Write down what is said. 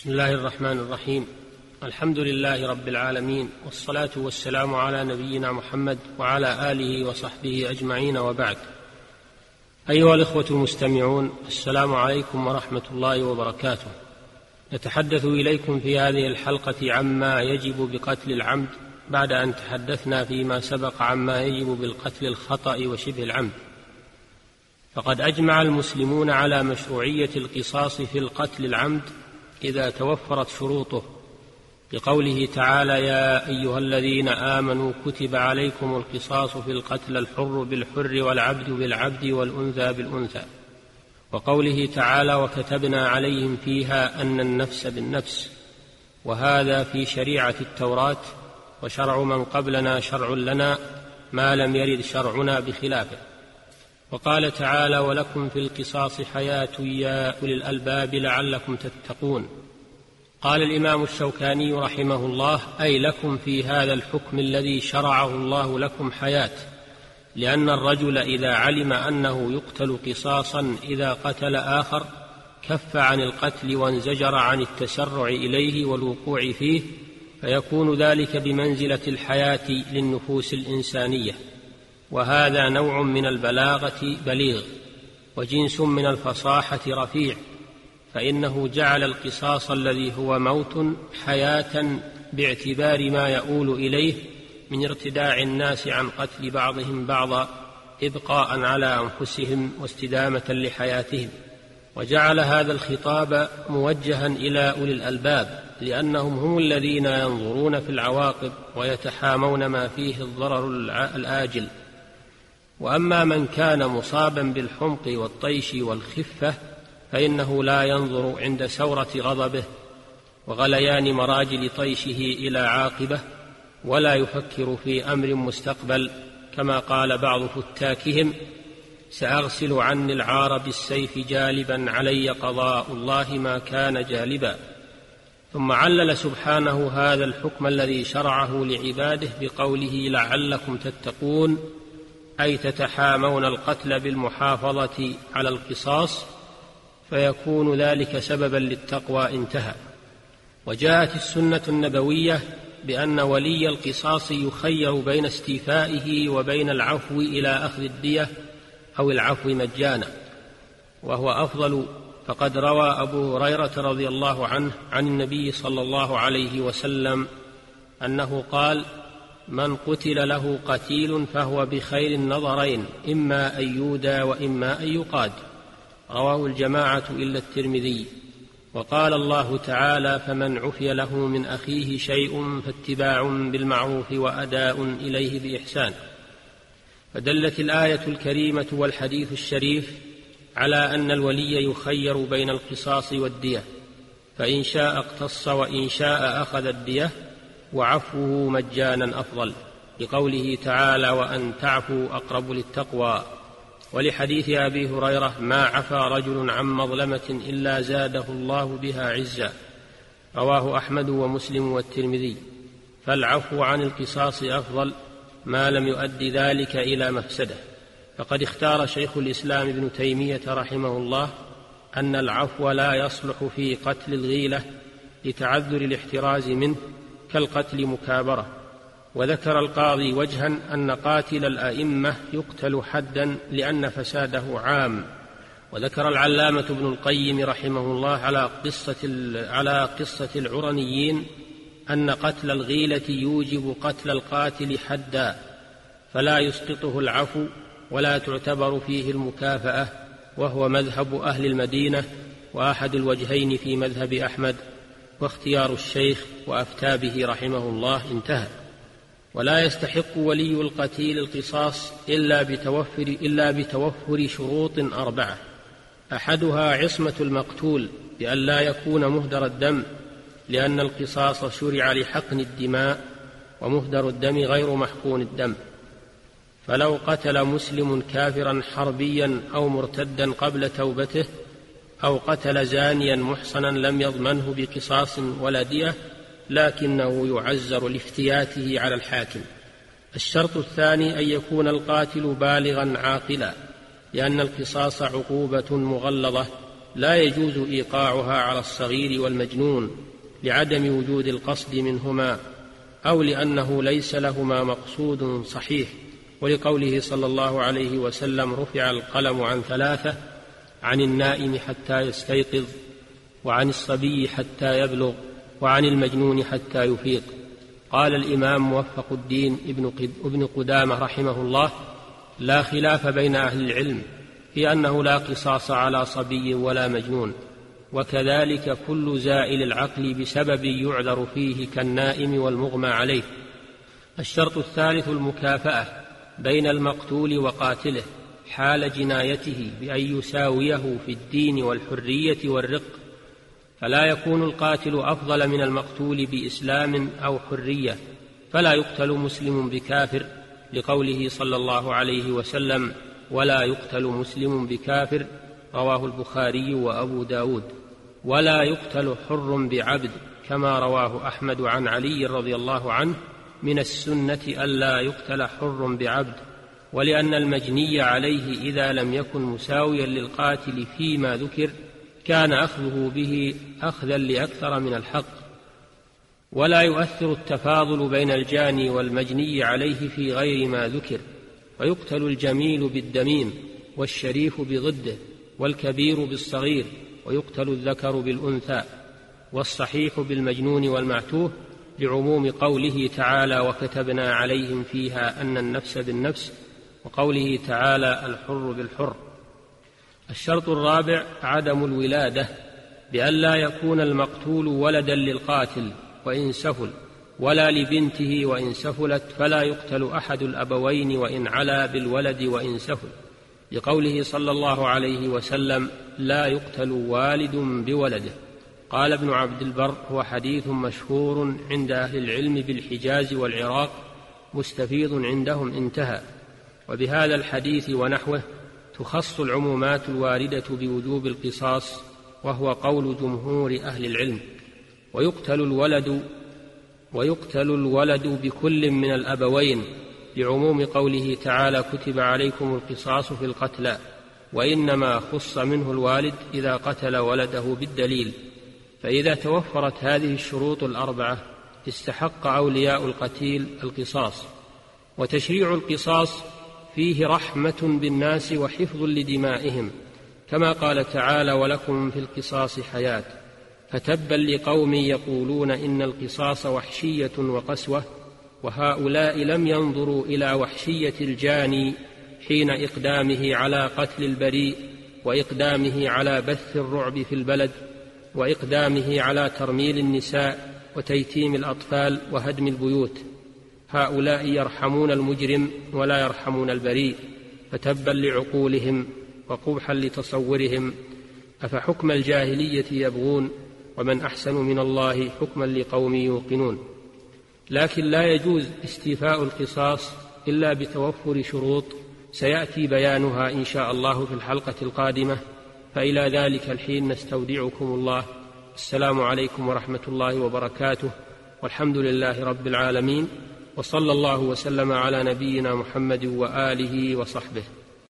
بسم الله الرحمن الرحيم. الحمد لله رب العالمين والصلاة والسلام على نبينا محمد وعلى آله وصحبه أجمعين وبعد. أيها الإخوة المستمعون السلام عليكم ورحمة الله وبركاته. نتحدث إليكم في هذه الحلقة عما يجب بقتل العمد بعد أن تحدثنا فيما سبق عما يجب بالقتل الخطأ وشبه العمد. فقد أجمع المسلمون على مشروعية القصاص في القتل العمد إذا توفرت شروطه بقوله تعالى يا أيها الذين آمنوا كتب عليكم القصاص في القتل الحر بالحر والعبد بالعبد والأنثى بالأنثى. وقوله تعالى وكتبنا عليهم فيها أن النفس بالنفس. وهذا في شريعة التوراة وشرع من قبلنا شرع لنا ما لم يرد شرعنا بخلافه. وقال تعالى ولكم في القصاص حياة يا أولي الألباب لعلكم تتقون. قال الإمام الشوكاني رحمه الله أي لكم في هذا الحكم الذي شرعه الله لكم حياة لأن الرجل إذا علم أنه يقتل قصاصا إذا قتل آخر كف عن القتل وانزجر عن التسرع إليه والوقوع فيه فيكون ذلك بمنزلة الحياة للنفوس الإنسانية. وهذا نوع من البلاغة بليغ وجنس من الفصاحة رفيع فإنه جعل القصاص الذي هو موت حياة باعتبار ما يؤول إليه من ارتداع الناس عن قتل بعضهم بعضا إبقاء على أنفسهم واستدامة لحياتهم. وجعل هذا الخطاب موجها إلى أولي الألباب لأنهم هم الذين ينظرون في العواقب ويتحامون ما فيه الضرر الآجل. وأما من كان مصابا بالحمق والطيش والخفة فإنه لا ينظر عند سوره غضبه وغليان مراجل طيشه إلى عاقبة ولا يفكر في أمر مستقبل كما قال بعض فتاكهم سأغسل عني العار بالسيف جالبا علي قضاء الله ما كان جالبا. ثم علل سبحانه هذا الحكم الذي شرعه لعباده بقوله لعلكم تتقون. أي تتحامون القتل بالمحافظة على القصاص فيكون ذلك سببا للتقوى انتهى. وجاءت السنة النبوية بأن ولي القصاص يخير بين استيفائه وبين العفو إلى أخذ الدية أو العفو مجانا. وهو أفضل فقد روى أبو هريرة رضي الله عنه عن النبي صلى الله عليه وسلم أنه قال من قتل له قتيل فهو بخير النظرين إما أن يودى وإما أن يقاد. رواه الجماعة إلا الترمذي. وقال الله تعالى فمن عفي له من أخيه شيء فاتباع بالمعروف وأداء إليه بإحسان. فدلت الآية الكريمة والحديث الشريف على أن الولي يخير بين القصاص والدية. فإن شاء اقتص وإن شاء أخذ الدية. وعفوه مجانا أفضل لقوله تعالى وأن تعفوا أقرب للتقوى ولحديث أبي هريرة ما عفا رجل عن مظلمة إلا زاده الله بها عزا رواه أحمد ومسلم والترمذي فالعفو عن القصاص أفضل ما لم يؤد ذلك إلى مفسدة فقد اختار شيخ الإسلام ابن تيمية رحمه الله أن العفو لا يصلح في قتل الغيلة لتعذر الاحتراز منه كالقتل مكابرة. وذكر القاضي وجها أن قاتل الأئمة يقتل حدا لأن فساده عام. وذكر العلامة ابن القيم رحمه الله على قصة على قصة العرنيين أن قتل الغيلة يوجب قتل القاتل حدا فلا يسقطه العفو ولا تعتبر فيه المكافأة وهو مذهب أهل المدينة وأحد الوجهين في مذهب أحمد. واختيار الشيخ وافتى به رحمه الله انتهى. ولا يستحق ولي القتيل القصاص إلا بتوفر إلا بتوفر شروط أربعة. أحدها عصمة المقتول بأن لا يكون مهدر الدم لأن القصاص شرع لحقن الدماء ومهدر الدم غير محقون الدم. فلو قتل مسلم كافرا حربيا أو مرتدا قبل توبته أو قتل زانيا محصنا لم يضمنه بقصاص ولا دية لكنه يعزر لافتياته على الحاكم. الشرط الثاني أن يكون القاتل بالغا عاقلا لأن القصاص عقوبة مغلظة لا يجوز إيقاعها على الصغير والمجنون لعدم وجود القصد منهما أو لأنه ليس لهما مقصود صحيح. ولقوله صلى الله عليه وسلم رفع القلم عن ثلاثة عن النائم حتى يستيقظ وعن الصبي حتى يبلغ وعن المجنون حتى يفيق. قال الإمام موفق الدين ابن قدامة رحمه الله لا خلاف بين أهل العلم في أنه لا قصاص على صبي ولا مجنون وكذلك كل زائل العقل بسبب يعذر فيه كالنائم والمغمى عليه. الشرط الثالث المكافأة بين المقتول وقاتله. حال جنايته بأن يساويه في الدين والحرية والرق فلا يكون القاتل أفضل من المقتول بإسلام أو حرية فلا يقتل مسلم بكافر لقوله صلى الله عليه وسلم ولا يقتل مسلم بكافر رواه البخاري وأبو داود. ولا يقتل حر بعبد كما رواه أحمد عن علي رضي الله عنه من السنة الا يقتل حر بعبد ولأن المجني عليه إذا لم يكن مساويا للقاتل فيما ذكر كان أخذه به أخذا لأكثر من الحق. ولا يؤثر التفاضل بين الجاني والمجني عليه في غير ما ذكر ويقتل الجميل بالدميم والشريف بضده والكبير بالصغير ويقتل الذكر بالأنثى والصحيح بالمجنون والمعتوه لعموم قوله تعالى وكتبنا عليهم فيها أن النفس بالنفس وقوله تعالى الحر بالحر. الشرط الرابع عدم الولادة بأن لا يكون المقتول ولدا للقاتل وإن سفل ولا لبنته وإن سفلت فلا يقتل أحد الأبوين وإن علا بالولد وإن سفل لقوله صلى الله عليه وسلم لا يقتل والد بولده. قال ابن عبد البر هو حديث مشهور عند أهل العلم بالحجاز والعراق مستفيض عندهم انتهى. وبهذا الحديث ونحوه تخص العمومات الواردة بوجوب القصاص وهو قول جمهور أهل العلم. ويقتل الولد ويقتل الولد بكل من الأبوين لعموم قوله تعالى كتب عليكم القصاص في القتلى وإنما خص منه الوالد إذا قتل ولده بالدليل فإذا توفرت هذه الشروط الأربعة استحق أولياء القتيل القصاص. وتشريع القصاص فيه رحمة بالناس وحفظ لدمائهم كما قال تعالى ولكم في القصاص حياة. فتبا لقوم يقولون إن القصاص وحشية وقسوة وهؤلاء لم ينظروا إلى وحشية الجاني حين إقدامه على قتل البريء وإقدامه على بث الرعب في البلد وإقدامه على ترميل النساء وتيتيم الأطفال وهدم البيوت. هؤلاء يرحمون المجرم ولا يرحمون البريء فتبا لعقولهم وقبحا لتصورهم أفحكم الجاهلية يبغون ومن أحسن من الله حكما لقوم يوقنون. لكن لا يجوز استيفاء القصاص إلا بتوفر شروط سيأتي بيانها إن شاء الله في الحلقة القادمة. فإلى ذلك الحين نستودعكم الله. السلام عليكم ورحمة الله وبركاته. والحمد لله رب العالمين. وصلى الله وسلم على نبينا محمد وآله وصحبه